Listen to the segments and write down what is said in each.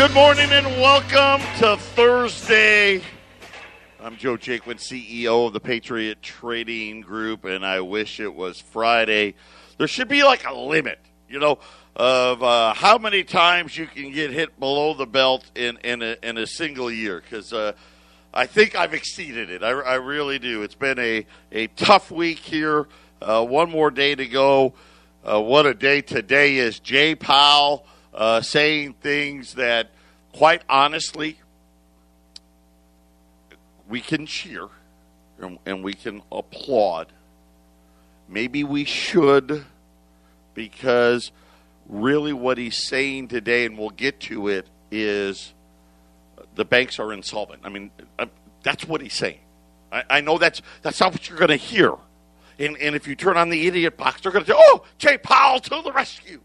good morning and welcome to Thursday. I'm Joe Jaquin, CEO of the Patriot Trading Group, and I wish it was Friday. There should be like a limit, you know, of uh, how many times you can get hit below the belt in in a, in a single year, because uh, I think I've exceeded it. I, I, really do. It's been a a tough week here. Uh, one more day to go. Uh, what a day today is. Jay Powell uh, saying things that, quite honestly, we can cheer and, and we can applaud. Maybe we should, because really what he's saying today, and we'll get to it, is the banks are insolvent. I mean, uh, that's what he's saying. I, I know that's that's not what you're going to hear. And, and if you turn on the idiot box, they're going to say, "Oh, Jay Powell to the rescue."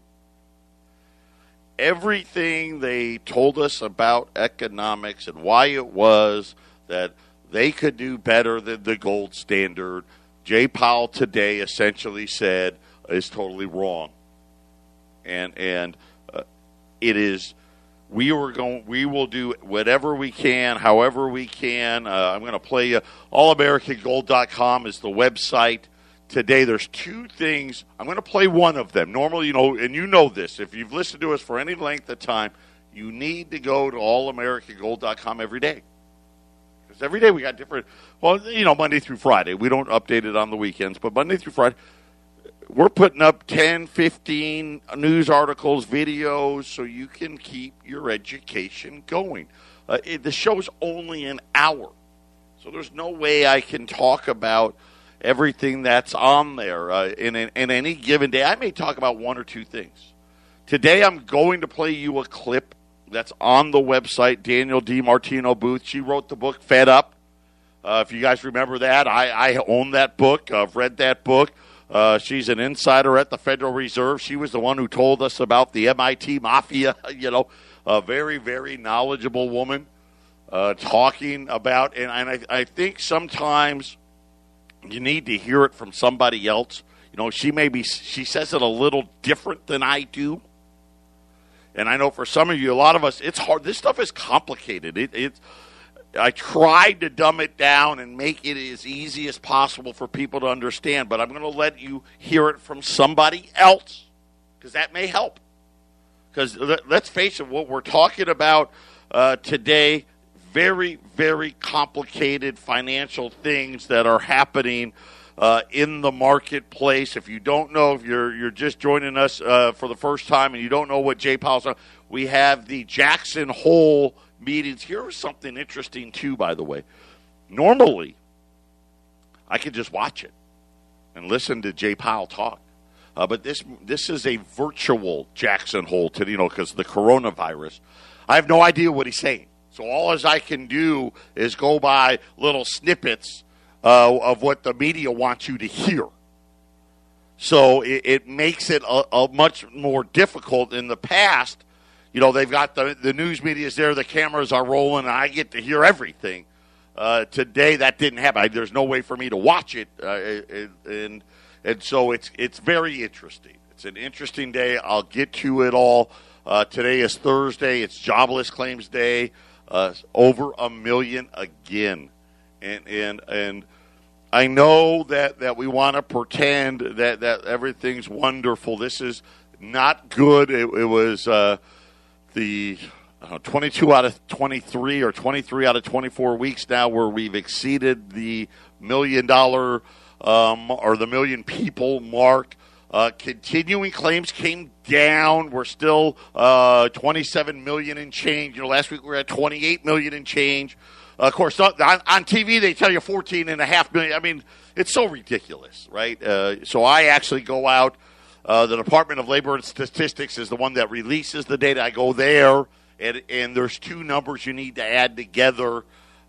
Everything they told us about economics and why it was that they could do better than the gold standard, Jay Powell today essentially said is totally wrong. And and uh, it is we were going we will do whatever we can however we can uh, i'm going to play you allamericangold.com is the website today there's two things. I'm going to play one of them. Normally you know and you know this. If you've listened to us for any length of time you need to go to allamericangold.com every day. Because every day we got different well you know monday through friday. We don't update it on the weekends but monday through friday we're putting up 10 15 news articles videos so you can keep your education going. Uh, it, the show's only an hour so there's no way i can talk about everything that's on there uh, in, in any given day. I may talk about one or two things. Today, I'm going to play you a clip that's on the website. Daniel DiMartino Booth. She wrote the book Fed Up. Uh, if you guys remember that, I, I own that book. I've read that book. Uh, she's an insider at the Federal Reserve. She was the one who told us about the MIT mafia. You know, a very, very knowledgeable woman uh, talking about, and, and I, I think sometimes you need to hear it from somebody else. You know, she maybe she says it a little different than I do. And I know for some of you, a lot of us, it's hard. This stuff is complicated. It, it's I tried to dumb it down and make it as easy as possible for people to understand, but I'm going to let you hear it from somebody else because that may help. Because let's face it, what we're talking about uh, today very, very complicated financial things that are happening uh, in the marketplace. If you don't know, if you're you're just joining us uh, for the first time and you don't know what Jay Powell's on, we have the Jackson Hole meetings. Here's something interesting too, by the way. Normally, I could just watch it and listen to Jay Powell talk. Uh, but this this is a virtual Jackson Hole to you know because the coronavirus. I have no idea what he's saying. So all as I can do is go by little snippets uh, of what the media wants you to hear. So it, it makes it a, a, much more difficult. In the past, you know, they've got the the news media is there, the cameras are rolling, and I get to hear everything. Uh, today, that didn't happen. I, there's no way for me to watch it, uh, and and so it's it's very interesting. It's an interesting day. I'll get to it all. Uh, today is Thursday. It's jobless claims day uh, over a million again, and and and I know that that we want to pretend that that everything's wonderful. This is not good. It, it was uh, the know, 22 out of 23 or 23 out of 24 weeks now where we've exceeded the million dollar um, or the million people mark. Uh, continuing claims came down. We're still uh, 27 million in change. You know, last week we were at 28 million in change. Uh, of course, on, on, TV they tell you 14 and a half million. I mean, it's so ridiculous, right? Uh, so I actually go out. Uh, the Department of Labor and Statistics is the one that releases the data. I go there, and, and there's two numbers you need to add together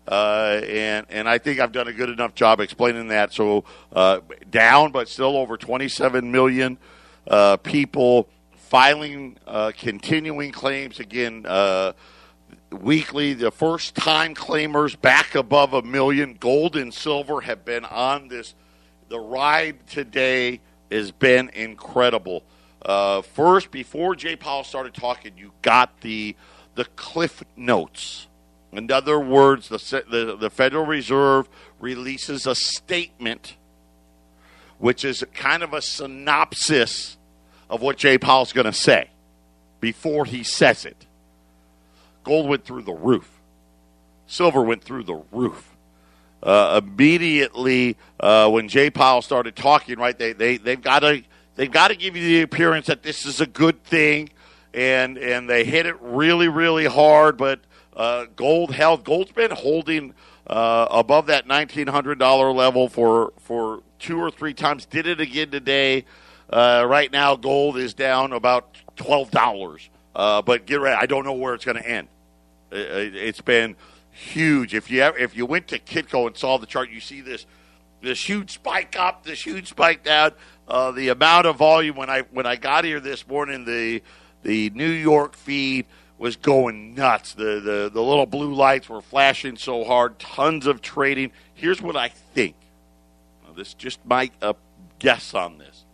uh, and and I think I've done a good enough job explaining that. So uh, down, but still over 27 million uh, people filing uh, continuing claims again uh, weekly. The first time claimers back above a million. Gold and silver have been on this. The ride today has been incredible. first, before Jay Powell started talking, you got the the cliff notes. In other words, the, the, the Federal Reserve releases a statement, which is kind of a synopsis of what Jay Powell's going to say before he says it. Gold went through the roof. Silver went through the roof. Uh, immediately, uh, when Jay Powell started talking, right, they, they, they've got to they've got to give you the appearance that this is a good thing, and and they hit it really really hard. But uh, gold held. Gold's been holding uh, above that nineteen hundred dollar level for for two or three times. Did it again today. Uh, right now, gold is down about twelve dollars. Uh, but get ready. I don't know where it's going to end. It, has been huge. If you if you went to Kitco and saw the chart, you see this this huge spike up, this huge spike down. Uh, the amount of volume when I when I got here this morning, the the New York feed was going nuts. The, the the little blue lights were flashing so hard. Tons of trading. Here's what I think. Now, this just my uh, guess on this.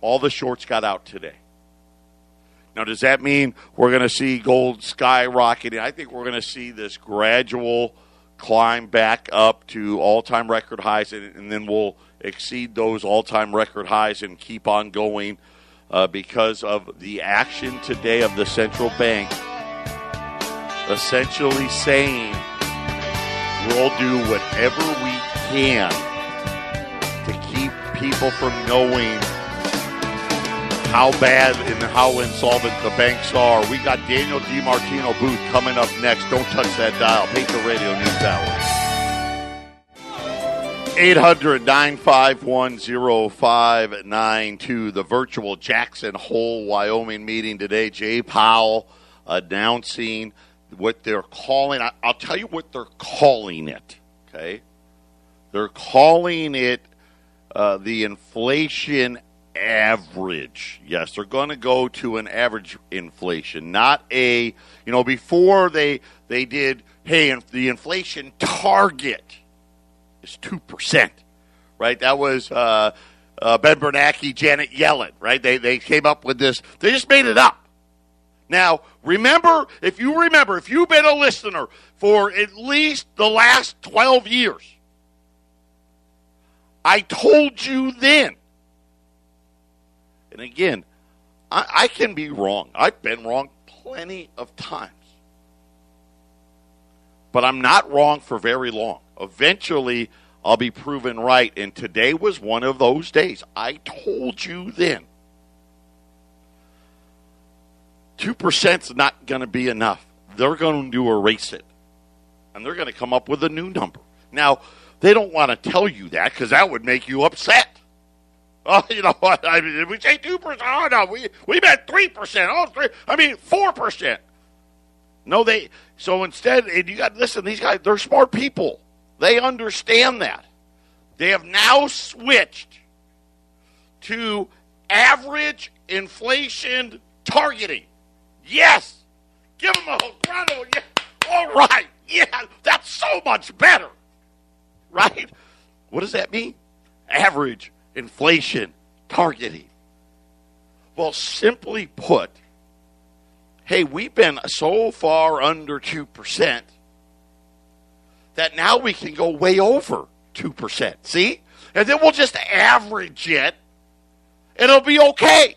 All the shorts got out today. Now, does that mean we're going to see gold skyrocketing? I think we're going to see this gradual climb back up to all time record highs, and, and, then we'll exceed those all time record highs and keep on going uh, because of the action today of the central bank essentially saying we'll do whatever we can to keep people from knowing how bad and how insolvent the banks are. We got Daniel DiMartino Booth coming up next. Don't touch that dial. Patriot Radio News Hour. 800 951 0592. The virtual Jackson Hole, Wyoming meeting today. Jay Powell announcing what they're calling. I'll tell you what they're calling it. Okay, they're calling it uh, the inflation average. Yes, they're going to go to an average inflation, not a you know before they they did. Hey, the inflation target is two percent, right? That was. Uh, uh, ben Bernanke, Janet Yellen, right? They, they came up with this. They just made it up. Now, remember, if you remember, if you've been a listener for at least the last 12 years, I told you then and again, I, I can be wrong. I've been wrong plenty of times. But I'm not wrong for very long. Eventually, I'll be proven right. And today was one of those days. I told you then. 2% is not going to be enough. They're going to erase it. And they're going to come up with a new number. Now, they don't want to tell you that because that would make you upset. Oh, you know what? I mean, we say two percent? Oh no, we we meant three percent. Oh, three. I mean, four percent. No, they. So instead, and you got listen. These guys, they're smart people. They understand that. They have now switched to average inflation targeting. Yes, give them a round of yeah. All right, yeah, that's so much better, right? What does that mean? Average inflation targeting? Well, simply put, hey, we've been so far under 2% that now we can go way over 2%. See? And then we'll just average it, and it'll be okay.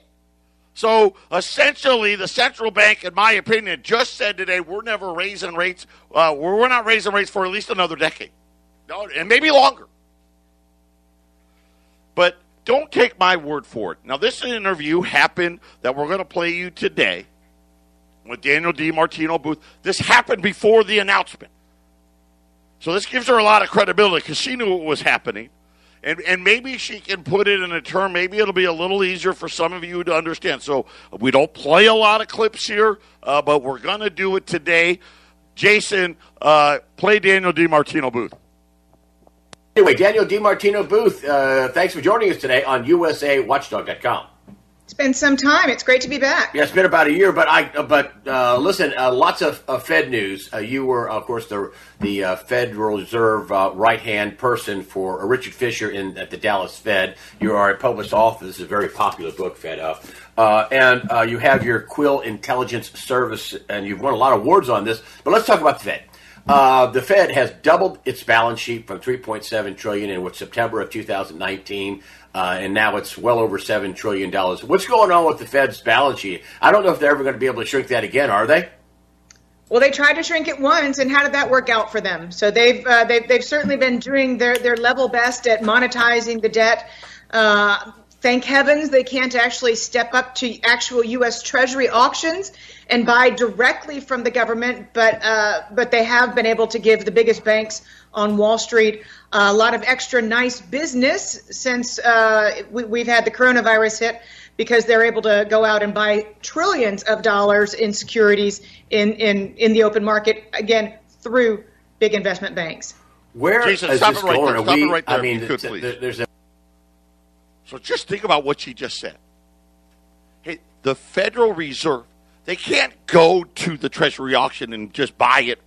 So essentially, the central bank, in my opinion, just said today we're never raising rates. Uh, we're not raising rates for at least another decade, no, and maybe longer. But don't take my word for it. Now, this interview happened that we're going to play you today with Daniel DiMartino Booth. This happened before the announcement. So this gives her a lot of credibility because she knew what was happening. And, and maybe she can put it in a term, maybe it'll be a little easier for some of you to understand. So we don't play a lot of clips here, uh, but we're going to do it today. Jason, uh, play Daniel DiMartino Booth. Anyway, Daniel DiMartino Booth, uh, thanks for joining us today on USAWatchdog.com. It's been some time. It's great to be back. Yeah, it's been about a year, but I but uh, listen, uh, lots of uh, Fed news. Uh, you were, of course, the the uh, Federal Reserve uh, right hand person for Richard Fisher in at the Dallas Fed. You are a published author. This is a very popular book, Fed Up, and you have your Quill Intelligence Service, and you've won a lot of awards on this. But let's talk about the Fed. Uh, the Fed has doubled its balance sheet from 3.7 trillion in September of 2019, uh, and now it's well over seven trillion dollars. What's going on with the Fed's balance sheet? I don't know if they're ever going to be able to shrink that again. Are they? Well, they tried to shrink it once, and how did that work out for them? So they've uh, they've, they've certainly been doing their their level best at monetizing the debt. Uh, thank heavens they can't actually step up to actual U.S. Treasury auctions and buy directly from the government, but uh, but they have been able to give the biggest banks on Wall Street a lot of extra nice business since uh, we, have had the coronavirus hit because they're able to go out and buy trillions of dollars in securities in, in, in the open market again through big investment banks. Where Jason, is this right going? There, we, right there, I mean, could, there's a so just think about what she just said. Hey, the Federal Reserve they can't go to the Treasury auction and just buy it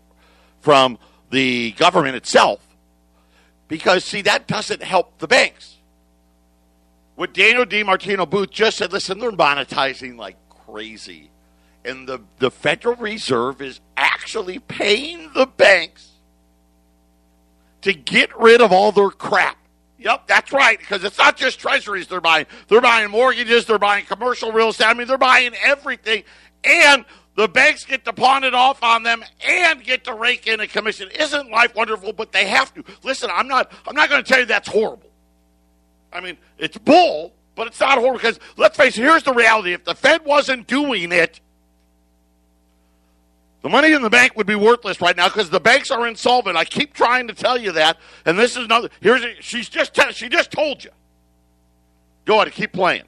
from the government itself because, see, that doesn't help the banks. What Daniel DiMartino Booth just said, listen, they're monetizing like crazy. And the, the Federal Reserve is actually paying the banks to get rid of all their crap. Yep, that's right. Because it's not just treasuries they're buying. They're buying mortgages. They're buying commercial real estate. I mean, they're buying everything and the banks get to pawn it off on them and get to rake in a commission. Isn't life wonderful? But they have to. Listen, I'm not I'm not going to tell you that's horrible. I mean, it's bull, but it's not horrible because let's face it, here's the reality. If the Fed wasn't doing it, the money in the bank would be worthless right now because the banks are insolvent. I keep trying to tell you that, and this is another. Here's she's just she just told you. Go ahead, keep playing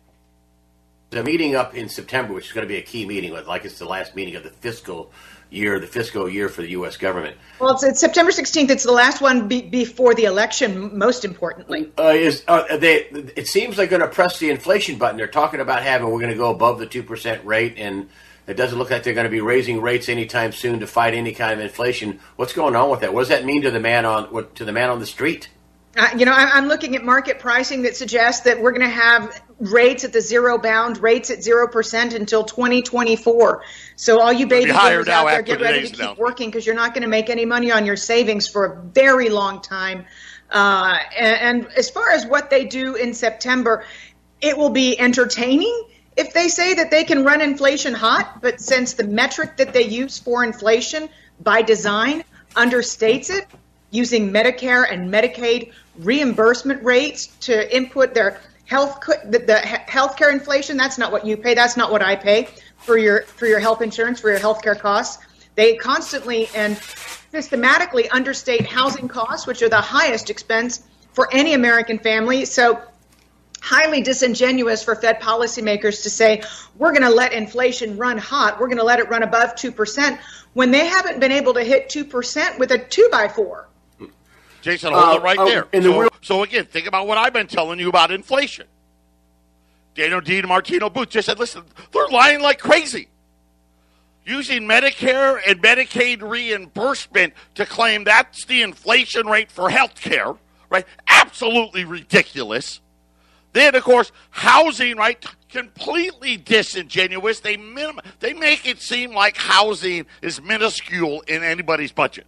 a meeting up in September, which is going to be a key meeting, like it's the last meeting of the fiscal year, the fiscal year for the U.S. government. Well, it's, it's September 16th. It's the last one be, before the election, most importantly. Uh, is uh, they? It seems they're going to press the inflation button. They're talking about having we're going to go above the two percent rate, and it doesn't look like they're going to be raising rates anytime soon to fight any kind of inflation. What's going on with that? What does that mean to the man on to the man on the street? Uh, you know, I, am looking at market pricing that suggests that we're going to have rates at the zero bound, rates at zero percent until 2024. So all you baby boomers out there, get ready to keep working because you're not going to make any money on your savings for a very long time. Uh, and, and as far as what they do in September, it will be entertaining if they say that they can run inflation hot, but since the metric that they use for inflation by design understates it, using Medicare and Medicaid reimbursement rates to input their health the, the healthcare inflation. That's not what you pay. That's not what I pay for your for your health insurance for your healthcare costs. They constantly and systematically understate housing costs, which are the highest expense for any American family. So highly disingenuous for Fed policymakers to say we're going to let inflation run hot, we're going to let it run above two percent when they haven't been able to hit two percent with a two by four. Jason, hold uh, it right uh, there. So, real- so, again, think about what I've been telling you about inflation. Daniel Martino, Booth just said, listen, they're lying like crazy. Using Medicare and Medicaid reimbursement to claim that's the inflation rate for health care, right? Absolutely ridiculous. Then, of course, housing, right? Completely disingenuous. They minim- they make it seem like housing is minuscule in anybody's budget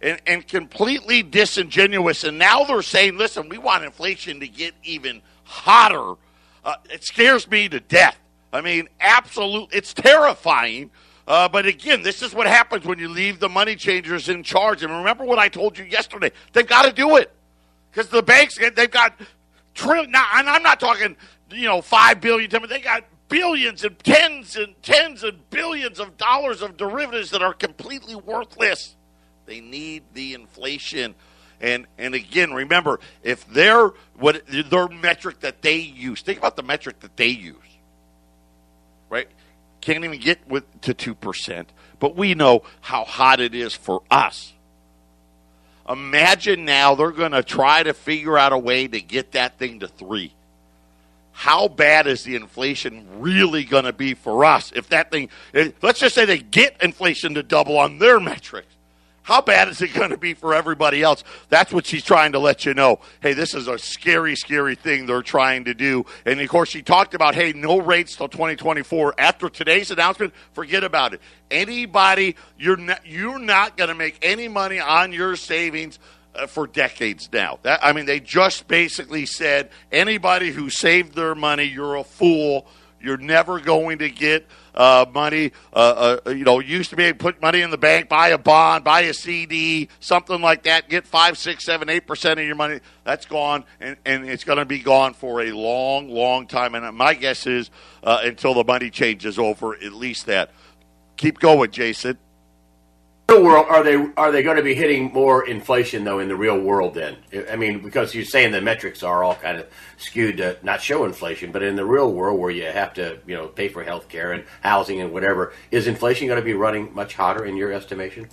and, and completely disingenuous. And now they're saying, listen, we want inflation to get even hotter. Uh, it scares me to death. I mean, absolute. It's terrifying. Uh, but again, this is what happens when you leave the money changers in charge. And remember what I told you yesterday. They've got to do it because the banks they've got trillion. Now, and I'm not talking you know five billion. They got billions and tens and tens and billions of dollars of derivatives that are completely worthless. They need the inflation. And and again, remember, if their what their metric that they use, think about the metric that they use. Right? Can't even get with to two percent. But we know how hot it is for us. Imagine now they're gonna try to figure out a way to get that thing to three. how bad is the inflation really going to be for us if that thing, eh, let's just say they get inflation to double on their metrics. How bad is it going to be for everybody else? That's what she's trying to let you know. Hey, this is a scary, scary thing they're trying to do. And of course, she talked about, hey, no rates till 2024. After today's announcement, forget about it. Anybody, you're not, you're not going to make any money on your savings uh, for decades now. That, I mean, they just basically said anybody who saved their money, you're a fool. You're never going to get uh, money. Uh, uh, you know, used to be able to put money in the bank, buy a bond, buy a CD, something like that. Get five, six, seven, eight percent of your money. That's gone, and, and it's going to be gone for a long, long time. And my guess is uh, until the money changes over, at least that. Keep going, Jason real world, are they are they going to be hitting more inflation though in the real world? Then, I mean, because you're saying the metrics are all kind of skewed to not show inflation, but in the real world where you have to you know pay for health care and housing and whatever, is inflation going to be running much hotter in your estimation?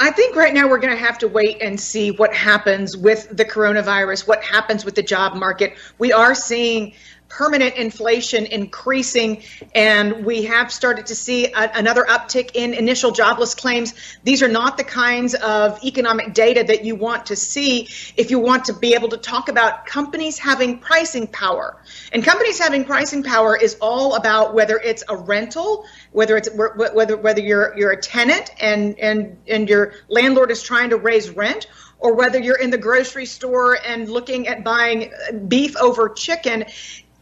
I think right now we're going to have to wait and see what happens with the coronavirus, what happens with the job market. We are seeing permanent inflation increasing, and we have started to see a, another uptick in initial jobless claims. These are not the kinds of economic data that you want to see if you want to be able to talk about companies having pricing power. And companies having pricing power is all about whether it's a rental, whether it's whether whether you're you're a tenant and and and your landlord is trying to raise rent or whether you're in the grocery store and looking at buying beef over chicken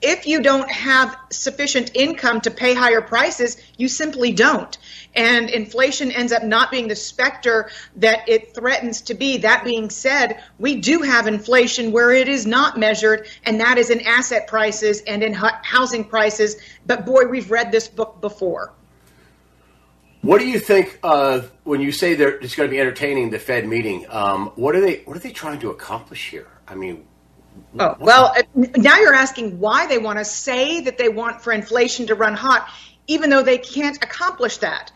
if you don't have sufficient income to pay higher prices, you simply don't. And inflation ends up not being the specter that it threatens to be. That being said, we do have inflation where it is not measured, and that is in asset prices and in housing prices. But boy, we've read this book before. What do you think uh, when you say they're, it's going to be entertaining the Fed meeting? Um, what are they What are they trying to accomplish here? I mean, Oh, well, uh, now you're asking why they want to say that they want for inflation to run hot, even though they can't accomplish that.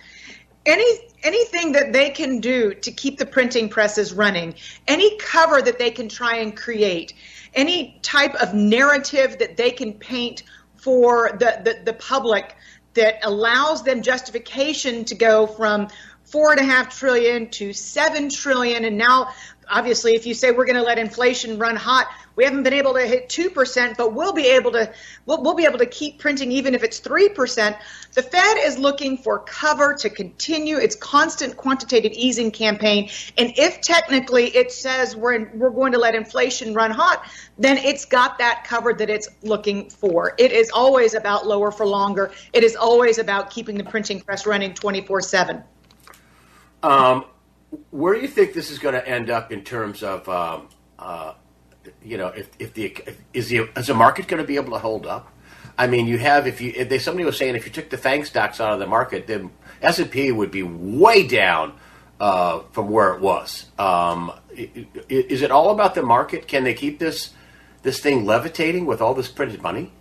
Any anything that they can do to keep the printing presses running, any cover that they can try and create, any type of narrative that they can paint for the, the, the public that allows them justification to go from four and a half trillion to seven trillion and now obviously if you say we're going to let inflation run hot we haven't been able to hit 2%, but we'll be able to we'll, we'll be able to keep printing even if it's 3%. The Fed is looking for cover to continue its constant quantitative easing campaign. And if technically it says we're in, we're going to let inflation run hot, then it's got that cover that it's looking for. It is always about lower for longer. It is always about keeping the printing press running 24/7. Um, where do you think this is going to end up in terms of um, uh, you know, if, if the if, is the is the market going to be able to hold up? I mean, you have if you if they somebody was saying if you took the FANG stocks out of the market, then S and P would be way down uh, from where it was. Um, is it all about the market? Can they keep this this thing levitating with all this printed money?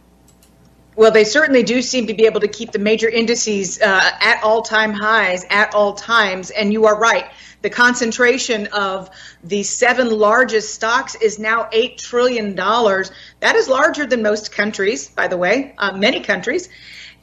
Well, they certainly do seem to be able to keep the major indices uh, at all time highs at all times. And you are right. The concentration of the seven largest stocks is now $8 trillion. That is larger than most countries, by the way, uh, many countries.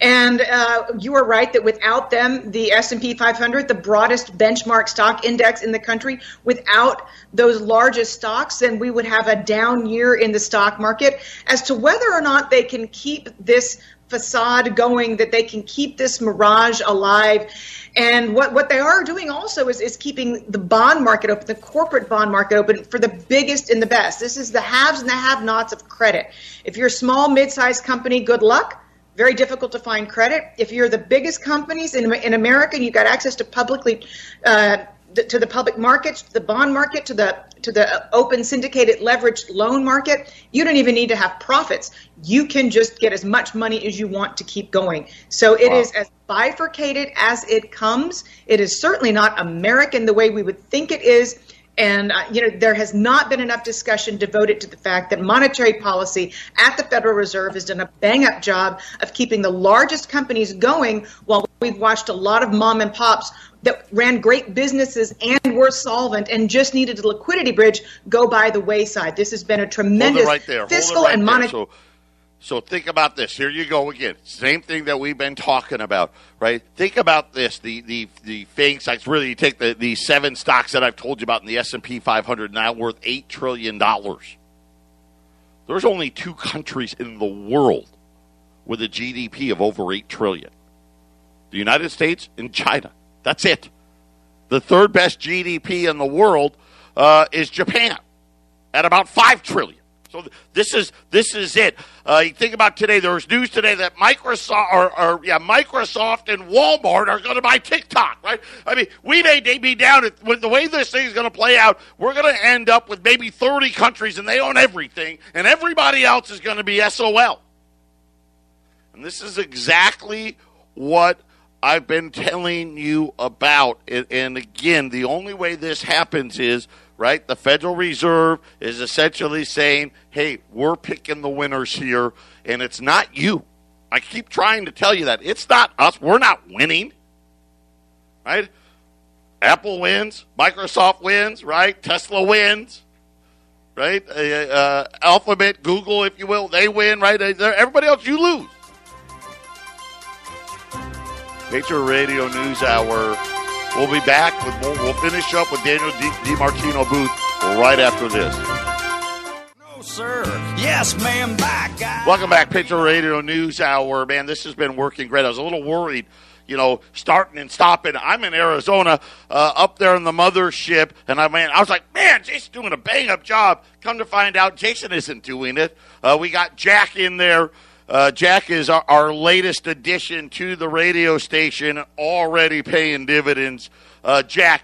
And uh, you are right that without them, the S&P 500, the broadest benchmark stock index in the country, without those largest stocks, then we would have a down year in the stock market. As to whether or not they can keep this facade going, that they can keep this mirage alive. And what, what they are doing also is, is keeping the bond market open, the corporate bond market open for the biggest and the best. This is the haves and the have nots of credit. If you're a small, mid sized company, good luck very difficult to find credit. If you're the biggest companies in, in America and you've got access to publicly uh, to the public markets, to the bond market, to the to the open syndicated leveraged loan market, you don't even need to have profits. You can just get as much money as you want to keep going. So it wow. is as bifurcated as it comes. It is certainly not American the way we would think it is. And uh, you know there has not been enough discussion devoted to the fact that monetary policy at the Federal Reserve has done a bang-up job of keeping the largest companies going, while we've watched a lot of mom and pops that ran great businesses and were solvent and just needed a liquidity bridge go by the wayside. This has been a tremendous right fiscal right and monetary. So, So think about this. Here you go again. Same thing that we've been talking about, right? Think about this. The the the FANG stocks. Really, you take the the seven stocks that I've told you about in the S and P 500 now worth eight trillion dollars. There's only two countries in the world with a GDP of over eight trillion: the United States and China. That's it. The third best GDP in the world uh, is Japan at about five trillion. So this is this is it. Uh, you think about today. There was news today that Microsoft or, or yeah, Microsoft and Walmart are going to buy TikTok. Right? I mean, we may be down at, with the way this thing is going to play out. We're going to end up with maybe thirty countries, and they own everything, and everybody else is going to be SOL. And this is exactly what I've been telling you about. And again, the only way this happens is right? The Federal Reserve is essentially saying, hey, we're picking the winners here, and it's not you. I keep trying to tell you that. It's not us. We're not winning, right? Apple wins, Microsoft wins, right? Tesla wins, right? Uh, uh, Alphabet, Google, if you will, they win, right? Everybody else, you lose. Patriot Radio News Hour We'll be back with more. We'll finish up with Daniel DiMartino Booth right after this. No, sir. Yes, ma'am. Back. Welcome back, Patriot Radio News Hour. Man, this has been working great. I was a little worried you know, starting and stopping. I'm in Arizona, uh, up there in the mothership, and I mean, I was like, man, Jason's doing a bang up job. Come to find out, Jason isn't doing it. Uh, we got Jack in there uh, Jack is our, our, latest addition to the radio station, already paying dividends. Uh, Jack,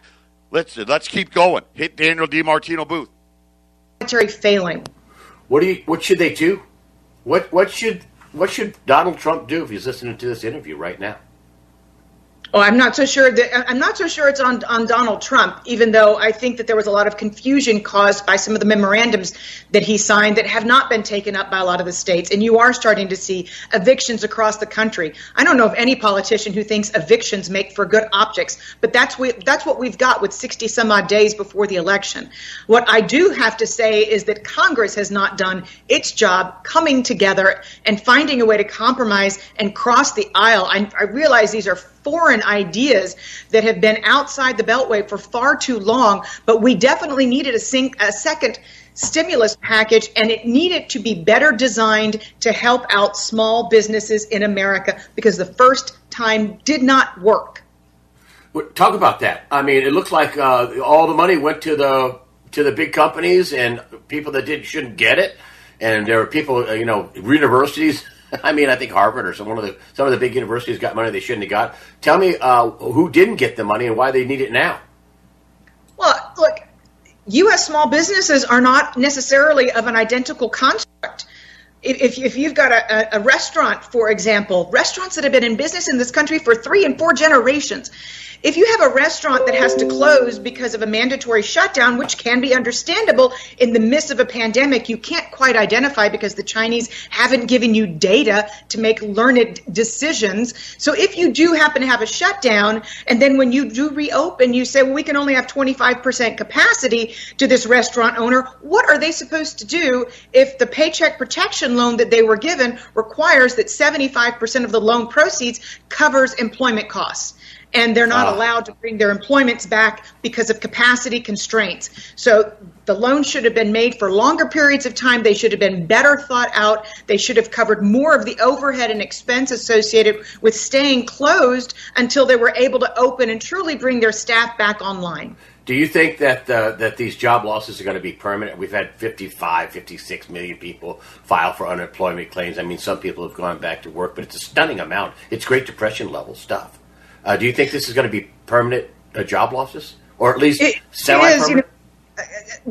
let's let's keep going. Hit Daniel DiMartino booth. Military failing. What do you? What should they do? What what should what should Donald Trump do if he's listening to this interview right now? Oh, I'm not so sure that I'm not so sure it's on on Donald Trump. Even though I think that there was a lot of confusion caused by some of the memorandums that he signed that have not been taken up by a lot of the states, and you are starting to see evictions across the country. I don't know of any politician who thinks evictions make for good optics, but that's we, that's what we've got with 60 some odd days before the election. What I do have to say is that Congress has not done its job coming together and finding a way to compromise and cross the aisle. I, I realize these are foreign ideas that have been outside the Beltway for far too long, but we definitely needed a, sing- a second stimulus package and it needed to be better designed to help out small businesses in America because the first time did not work. Talk about that. I mean, it looks like uh, all the money went to the to the big companies and people that didn't shouldn't get it, and there are people, uh, you know, universities I mean, I think Harvard or some one of the some of the big universities got money they shouldn't have got. Tell me uh, who didn't get the money and why they need it now. Well, look, U.S. small businesses are not necessarily of an identical construct. If, if you've got a, a restaurant, for example, restaurants that have been in business in this country for three and four generations, if you have a restaurant that has to close because of a mandatory shutdown, which can be understandable in the midst of a pandemic, you can't quite identify because the Chinese haven't given you data to make learned decisions. So if you do happen to have a shutdown, and then when you do reopen, you say, well, we can only have 25% capacity to this restaurant owner, what are they supposed to do if the paycheck protection loan that they were given requires that 75% of the loan proceeds covers employment costs? and they're not ah. allowed to bring their employments back because of capacity constraints. So the loan should have been made for longer periods of time. They should have been better thought out. They should have covered more of the overhead and expense associated with staying closed until they were able to open and truly bring their staff back online. Do you think that uh, that these job losses are going to be permanent? We've had 55, 56 million people file for unemployment claims. I mean, some people have gone back to work, but it's a stunning amount. It's Great Depression level stuff. Uh, do you think this is going to be permanent uh, job losses, or at least semi-permanent? You know,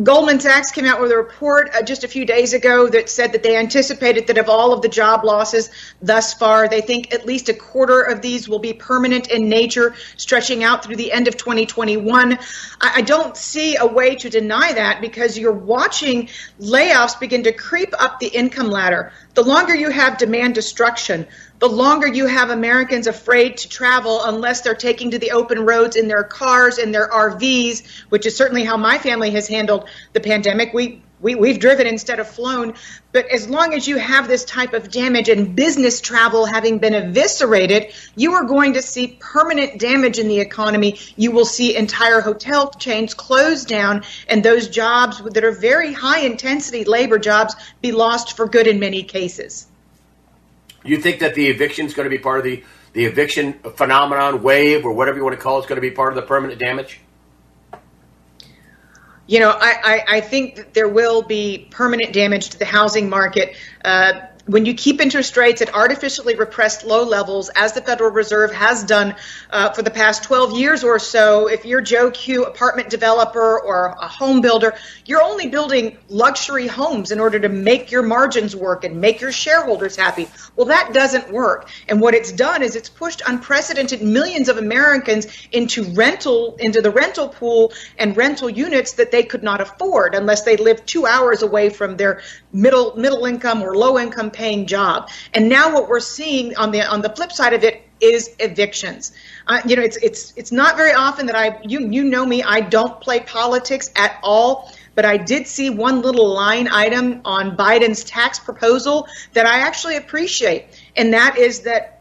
Goldman Sachs came out with a report uh, just a few days ago that said that they anticipated that of all of the job losses thus far, they think at least a quarter of these will be permanent in nature, stretching out through the end of 2021. I, I don't see a way to deny that because you're watching layoffs begin to creep up the income ladder. The longer you have demand destruction, the longer you have Americans afraid to travel unless they're taking to the open roads in their cars and their RVs, which is certainly how my family has handled the pandemic. We we, we've driven instead of flown. But as long as you have this type of damage and business travel having been eviscerated, you are going to see permanent damage in the economy. You will see entire hotel chains close down and those jobs that are very high intensity labor jobs be lost for good in many cases. You think that the eviction is going to be part of the, the eviction phenomenon, wave, or whatever you want to call it, is going to be part of the permanent damage? you know, I, I, I, think that there will be permanent damage to the housing market. Uh, when you keep interest rates at artificially repressed low levels, as the Federal Reserve has done uh, for the past 12 years or so, if you're Joe Q, apartment developer or a home builder, you're only building luxury homes in order to make your margins work and make your shareholders happy. Well, that doesn't work. And what it's done is it's pushed unprecedented millions of Americans into rental, into the rental pool and rental units that they could not afford unless they lived two hours away from their middle middle income or low income paying job. And now what we're seeing on the on the flip side of it is evictions. Uh, you know, it's it's it's not very often that I you you know me, I don't play politics at all. But I did see one little line item on Biden's tax proposal that I actually appreciate, and that is that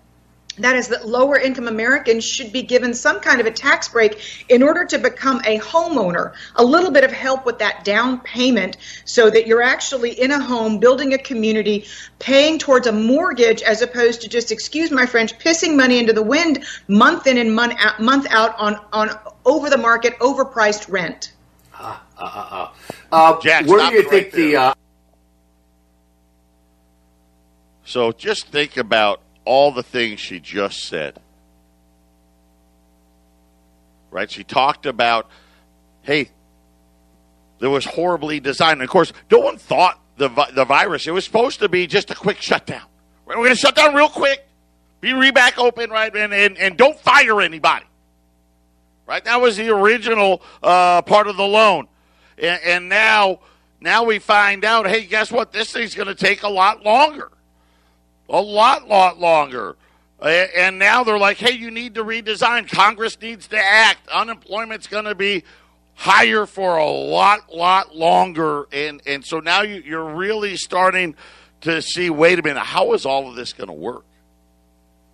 that is that lower income Americans should be given some kind of a tax break in order to become a homeowner. A little bit of help with that down payment so that you're actually in a home, building a community, paying towards a mortgage as opposed to just, excuse my French, pissing money into the wind month in and month out, month out on, on over the market, overpriced rent. Uh, uh, uh, uh. Jack, where do you think right the. Uh... So just think about all the things she just said. Right? She talked about, hey, there was horribly designed. And of course, no one thought the, the virus, it was supposed to be just a quick shutdown. We're going to shut down real quick, be re back open, right? And, and, and don't fire anybody. Right? That was the original uh, part of the loan. And, and now, now we find out, hey, guess what? This thing's going to take a lot longer a lot, lot longer. And now they're like, hey, you need to redesign. Congress needs to act. Unemployment's going to be higher for a lot, lot longer. And, and so now you, you're really starting to see wait a minute, how is all of this going to work?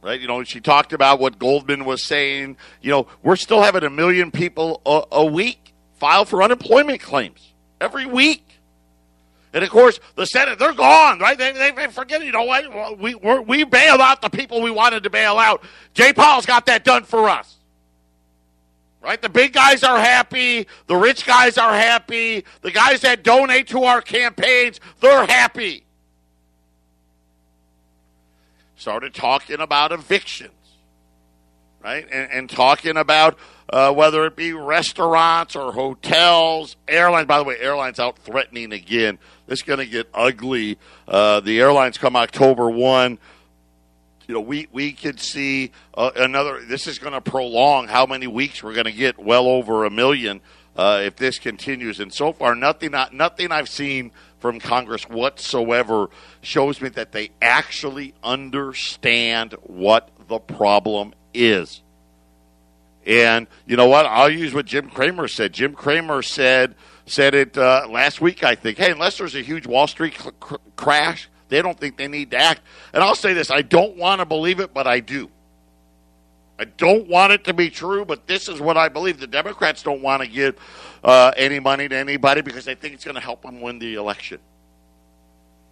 Right? You know, she talked about what Goldman was saying. You know, we're still having a million people a, a week file for unemployment claims every week. And of course, the Senate, they're gone, right? They, they, they forget, you know what? We, we bailed out the people we wanted to bail out. Jay Powell's got that done for us. Right? The big guys are happy. The rich guys are happy. The guys that donate to our campaigns, they're happy. Started talking about evictions, right? And, and talking about uh, whether it be restaurants or hotels, airlines. By the way, airlines out threatening again. This is going to get ugly. Uh, the airlines come October 1. You know, we, we could see uh, another. This is going to prolong how many weeks we're going to get well over a million uh, if this continues. And so far, nothing, nothing I've seen from Congress whatsoever shows me that they actually understand what the problem is. And you know what? I'll use what Jim Cramer said. Jim Cramer said said it uh, last week, I think. Hey, unless there's a huge Wall Street cr- crash, they don't think they need to act. And I'll say this: I don't want to believe it, but I do. I don't want it to be true, but this is what I believe. The Democrats don't want to give uh, any money to anybody because they think it's going to help them win the election.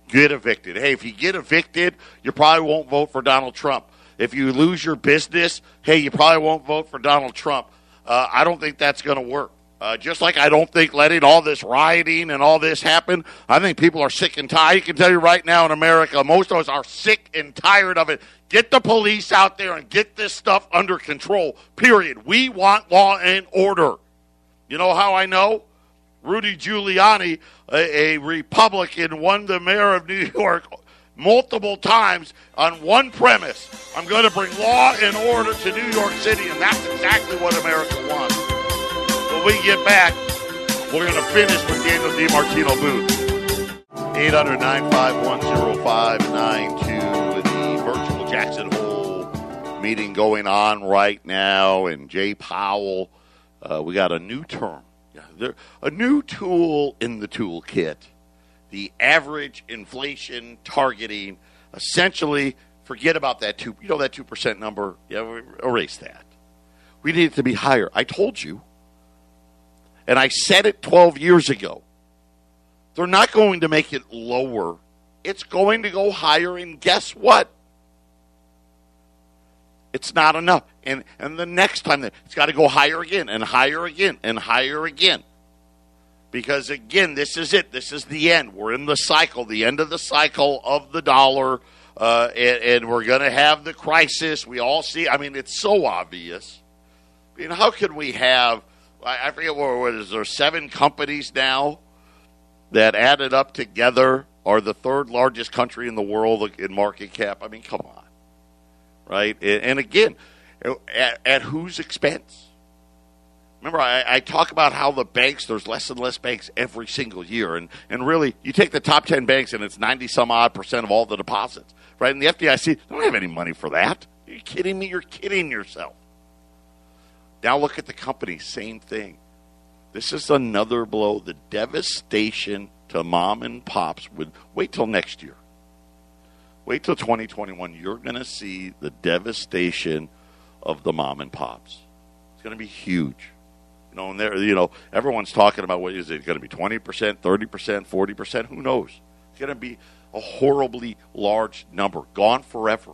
Get evicted. Hey, if you get evicted, you probably won't vote for Donald Trump. If you lose your business, hey, you probably won't vote for Donald Trump. Uh, I don't think that's going to work. Uh, just like I don't think letting all this rioting and all this happen, I think people are sick and tired. I can tell you right now in America, most of us are sick and tired of it. Get the police out there and get this stuff under control, period. We want law and order. You know how I know? Rudy Giuliani, a, a Republican, won the mayor of New York multiple times on one premise. I'm going to bring law and order to New York City, and that's exactly what America wants. When we get back, we're going to finish with Daniel DiMartino Booth. 800 the virtual Jackson Hole meeting going on right now, and Jay Powell. Uh, we got a new term, Yeah, a new tool in the toolkit the average inflation targeting. Essentially, forget about that two. You know that two percent number. Yeah, erase that. We need it to be higher. I told you, and I said it 12 years ago. They're not going to make it lower. It's going to go higher, and guess what? It's not enough. And and the next time it's got to go higher again and higher again and higher again. Because again, this is it. This is the end. We're in the cycle, the end of the cycle of the dollar, uh, and, and, we're going to have the crisis. We all see. I mean, it's so obvious. I mean, how can we have? I forget what, what is there seven companies now that added up together are the third largest country in the world in market cap. I mean, come on right? And again, at, at whose expense? Remember, I, I, talk about how the banks, there's less and less banks every single year. And, and really, you take the top 10 banks and it's 90 some odd percent of all the deposits, right? And the FDIC don't have any money for that. Are you kidding me? You're kidding yourself. Now look at the company, same thing. This is another blow. The devastation to mom and pops would wait till next year. Wait till 2021. You're going to see the devastation of the mom and pops. It's going to be huge. You know, and there, you know, everyone's talking about what is it going to be 20%, 30%, 40%? Who knows? It's going to be a horribly large number, gone forever,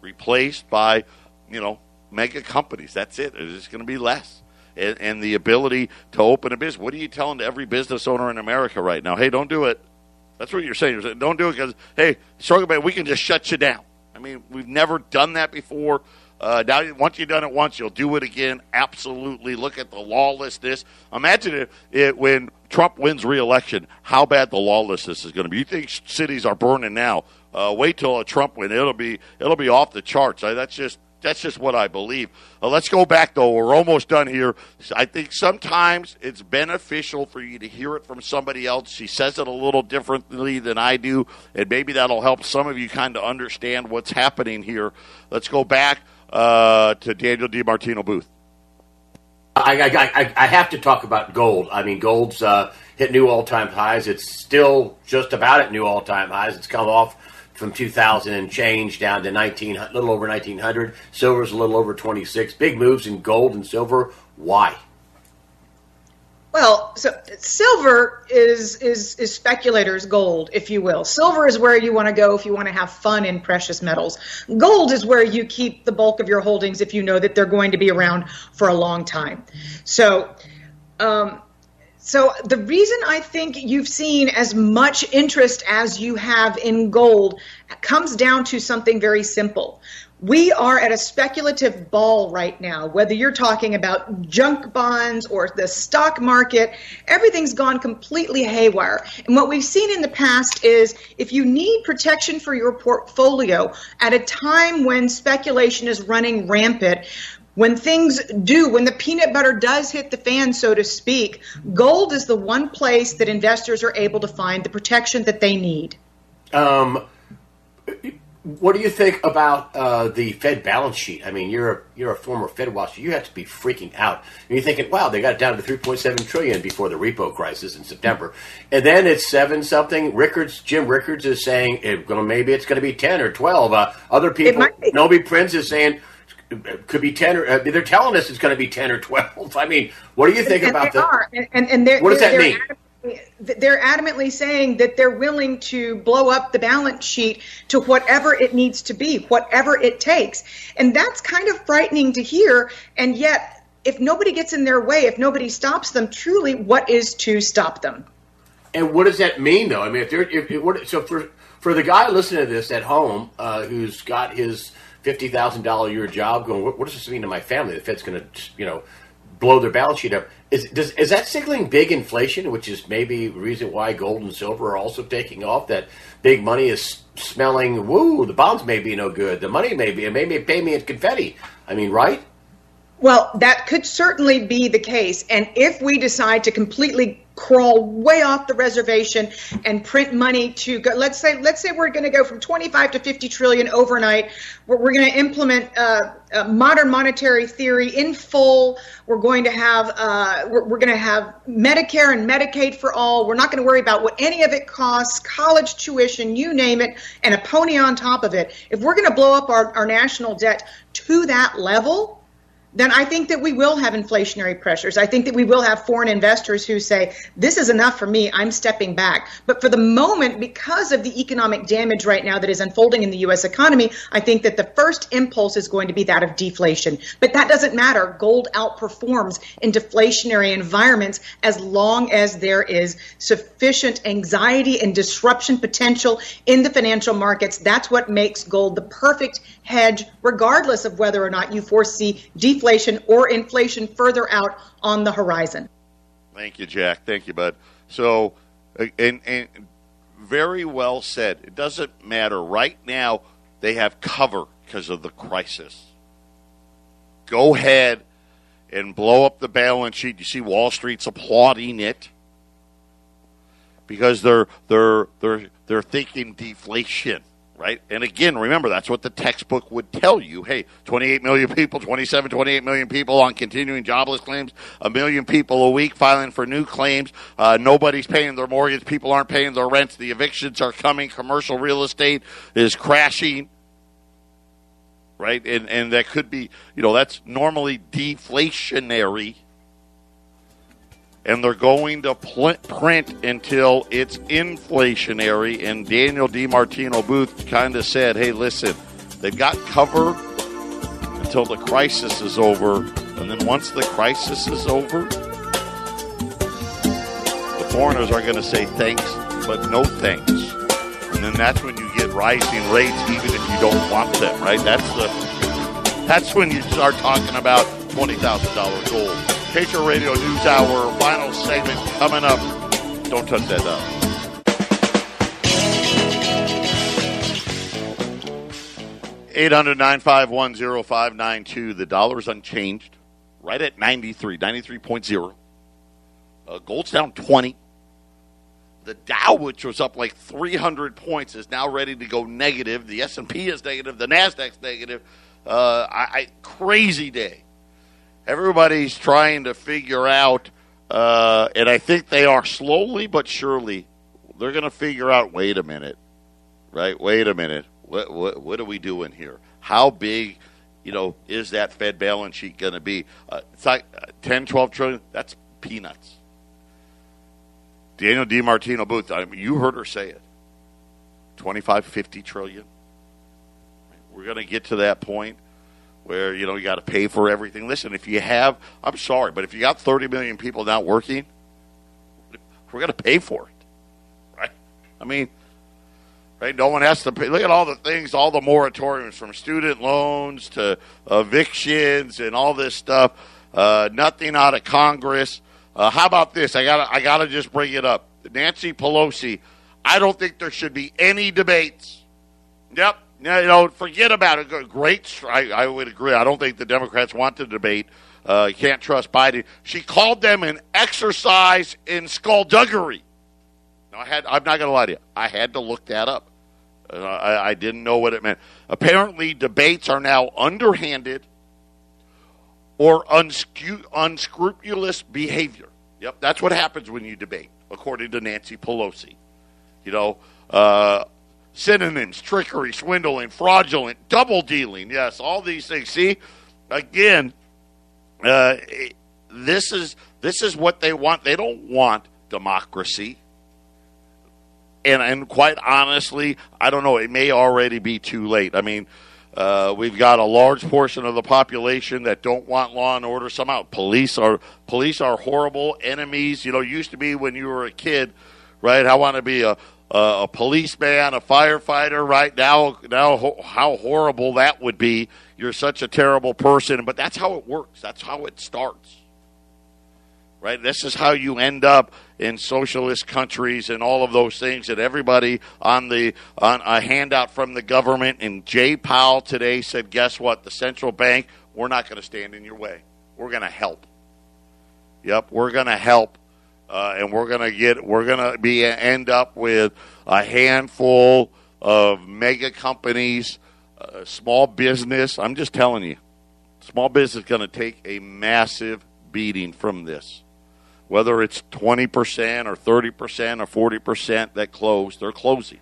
replaced by, you know, mega companies. That's it. It's just going to be less. And, and the ability to open a business. What are you telling to every business owner in America right now? Hey, don't do it. That's what you're saying. You're saying don't do it because, hey, struggle bad, we can just shut you down. I mean, we've never done that before. Uh, now, once you've done it once, you'll do it again. Absolutely. Look at the lawlessness. Imagine it, when Trump wins re-election, how bad the lawlessness is going to be. You think cities are burning now? Uh, wait till a Trump win; it'll be it'll be off the charts. I, that's just that's just what I believe. Uh, let's go back though. We're almost done here. I think sometimes it's beneficial for you to hear it from somebody else. She says it a little differently than I do, and maybe that'll help some of you kind of understand what's happening here. Let's go back uh, to Danielle DiMartino Booth. I, I, I, have to talk about gold. I mean, gold's uh, hit new all time highs. It's still just about at new all time highs. It's come off from 2000 and change down to 19, a little over 1900. Silver's a little over 26. Big moves in gold and silver. Why? Well, so silver is is is speculators' gold, if you will. Silver is where you want to go if you want to have fun in precious metals. Gold is where you keep the bulk of your holdings if you know that they're going to be around for a long time. So, um, so the reason I think you've seen as much interest as you have in gold comes down to something very simple. We are at a speculative ball right now, whether you're talking about junk bonds or the stock market, everything's gone completely haywire. And what we've seen in the past is if you need protection for your portfolio at a time when speculation is running rampant, when things do, when the peanut butter does hit the fan, so to speak, gold is the one place that investors are able to find the protection that they need. Um, what do you think about uh, the Fed balance sheet? I mean, you're a, you're a former Fed watcher. You have to be freaking out. And you're thinking, wow, they got it down to 3.7 trillion before the repo crisis in September, and then it's seven something. Rickards, Jim Rickards is saying it, maybe it's going to be 10 or 12. Uh, other people, Nomi Prins is saying could be 10 or uh, they're telling us it's going to be 10 or 12 i mean what do you think and about that and, and, and what does that mean they're adamantly saying that they're willing to blow up the balance sheet to whatever it needs to be whatever it takes and that's kind of frightening to hear and yet if nobody gets in their way if nobody stops them truly what is to stop them and what does that mean though i mean if they're if, if what, so for for the guy listening to this at home uh, who's got his fifty thousand dollar year job, going, what, what, does this mean to my family? The Fed's going to, you know, blow their balance sheet up. Is does is that signaling big inflation, which is maybe the reason why gold and silver are also taking off? That big money is smelling. Woo, the bonds may be no good. The money may be, maybe pay me in confetti. I mean, right? Well, that could certainly be the case. And if we decide to completely crawl way off the reservation and print money to go. Let's say let's say we're going to go from 25 to 50 trillion overnight. We're, we're going to implement uh, uh, modern monetary theory in full. We're going to have uh, we're, we're going to have medicare and medicaid for all. We're not going to worry about what any of it costs college tuition you name it and a pony on top of it. If we're going to blow up our, our national debt to that level then I think that we will have inflationary pressures. I think that we will have foreign investors who say, this is enough for me, I'm stepping back. But for the moment, because of the economic damage right now that is unfolding in the U.S. economy, I think that the first impulse is going to be that of deflation. But that doesn't matter. Gold outperforms in deflationary environments as long as there is sufficient anxiety and disruption potential in the financial markets. That's what makes gold the perfect hedge, regardless of whether or not you foresee deflation deflation or inflation further out on the horizon. Thank you, Jack. Thank you, bud. So, uh, and, and very well said. It doesn't matter. Right now, they have cover because of the crisis. Go ahead and blow up the balance sheet. You see Wall Street's applauding it because they're they're they're they're thinking deflation right? And again, remember, that's what the textbook would tell you. Hey, 28 million people, 27, 28 million people on continuing jobless claims, a million people a week filing for new claims. Uh, nobody's paying their mortgage. People aren't paying their rents. The evictions are coming. Commercial real estate is crashing. Right? And, and that could be, you know, that's normally deflationary and they're going to pl- print until it's inflationary. And Danielle DiMartino Booth kind of said, hey, listen, they've got cover until the crisis is over. And then once the crisis is over, the foreigners are going to say thanks, but no thanks. And then that's when you get rising rates, even if you don't want them, right? That's the that's when you start talking about twenty thousand dollar gold. Patriot Radio News Hour, final segment coming up. Don't touch that dial. Eight hundred nine five one zero five nine two. The dollar's unchanged, right at 93, 93.0. Uh, gold's down 20. The Dow, which was up like 300 points, is now ready to go negative. The S&P is negative. The Nasdaq's negative. Uh, I, I, crazy day everybody's trying to figure out, uh, and I think they are slowly but surely, they're going to figure out. Wait a minute, right? Wait a minute. What what what are we doing here? How big, you know, is that Fed balance sheet going to be? Uh, it's like uh, 10, 12 trillion. That's peanuts. Danielle DiMartino Booth, I mean, you heard her say it. 25, 50 trillion. We're going to get to that point where you know you got to pay for everything. Listen, if you have, I'm sorry, but if you got 30 million people not working, we're going to pay for it, right? I mean, right? No one has to pay. Look at all the things, all the moratoriums from student loans to evictions and all this stuff. Uh, nothing out of Congress. Uh, how about this? I got I got to just bring it up. Nancy Pelosi. I don't think there should be any debates. Yep, you know, forget about it. Great. I, I would agree. I don't think the Democrats want the debate. Uh, you can't trust Biden. She called them an exercise in skullduggery. Now, I had. I'm not going to lie to you. I had to look that up. Uh, I, I didn't know what it meant. Apparently, debates are now underhanded or unscu- unscrupulous behavior. Yep, that's what happens when you debate, according to Nancy Pelosi. You know, uh, synonyms trickery, swindling, fraudulent, double dealing. Yes, all these things. See, again, uh, this is this is what they want. They don't want democracy. And and quite honestly, I don't know. It may already be too late. I mean, uh, we've got a large portion of the population that don't want law and order. Somehow, police are police are horrible enemies. You know, used to be when you were a kid, right? I want to be a uh, a policeman, a firefighter. Right now, now how horrible that would be. You're such a terrible person, but that's how it works. That's how it starts. Right? This is how you end up in socialist countries and all of those things. And everybody on the on a handout from the government. And Jay Powell today said, "Guess what? The central bank, we're not going to stand in your way. We're going to help. Yep, we're going to help." Uh, and we're gonna get we're gonna be end up with a handful of mega companies, uh, small business. I'm just telling you, small business is going to take a massive beating from this. Whether it's 20% or 30% or 40% that close, they're closing.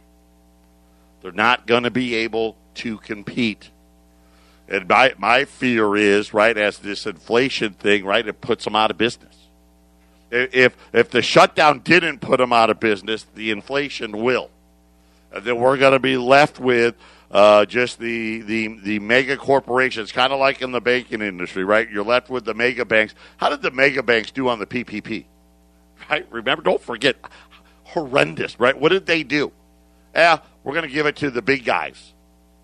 They're not going to be able to compete. And my, my fear is, right, as this inflation thing, right, it puts them out of business. If, if the shutdown didn't put them out of business, the inflation will. And then we're going to be left with uh, just the, the, the mega corporations, kind of like in the banking industry, right? You're left with the mega banks. How did the mega banks do on the PPP? Right? Remember, don't forget, horrendous, right? What did they do? Yeah, we're going to give it to the big guys.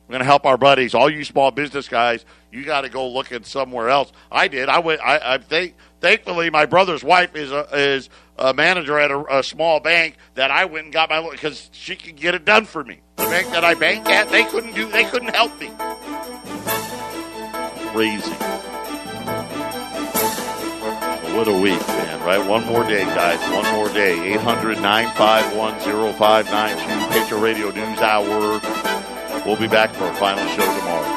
We're going to help our buddies. All you small business guys, you got to go looking somewhere else. I did. I went. I, I think. Thankfully, my brother's wife is a, is a manager at a, a small bank that I went and got my because she could get it done for me. The bank that I bank at, they couldn't do. They couldn't help me. Crazy. What a week, man, right? One more day, guys. One more day. 800 951 0592. Patriot Radio News Hour. We'll be back for our final show tomorrow.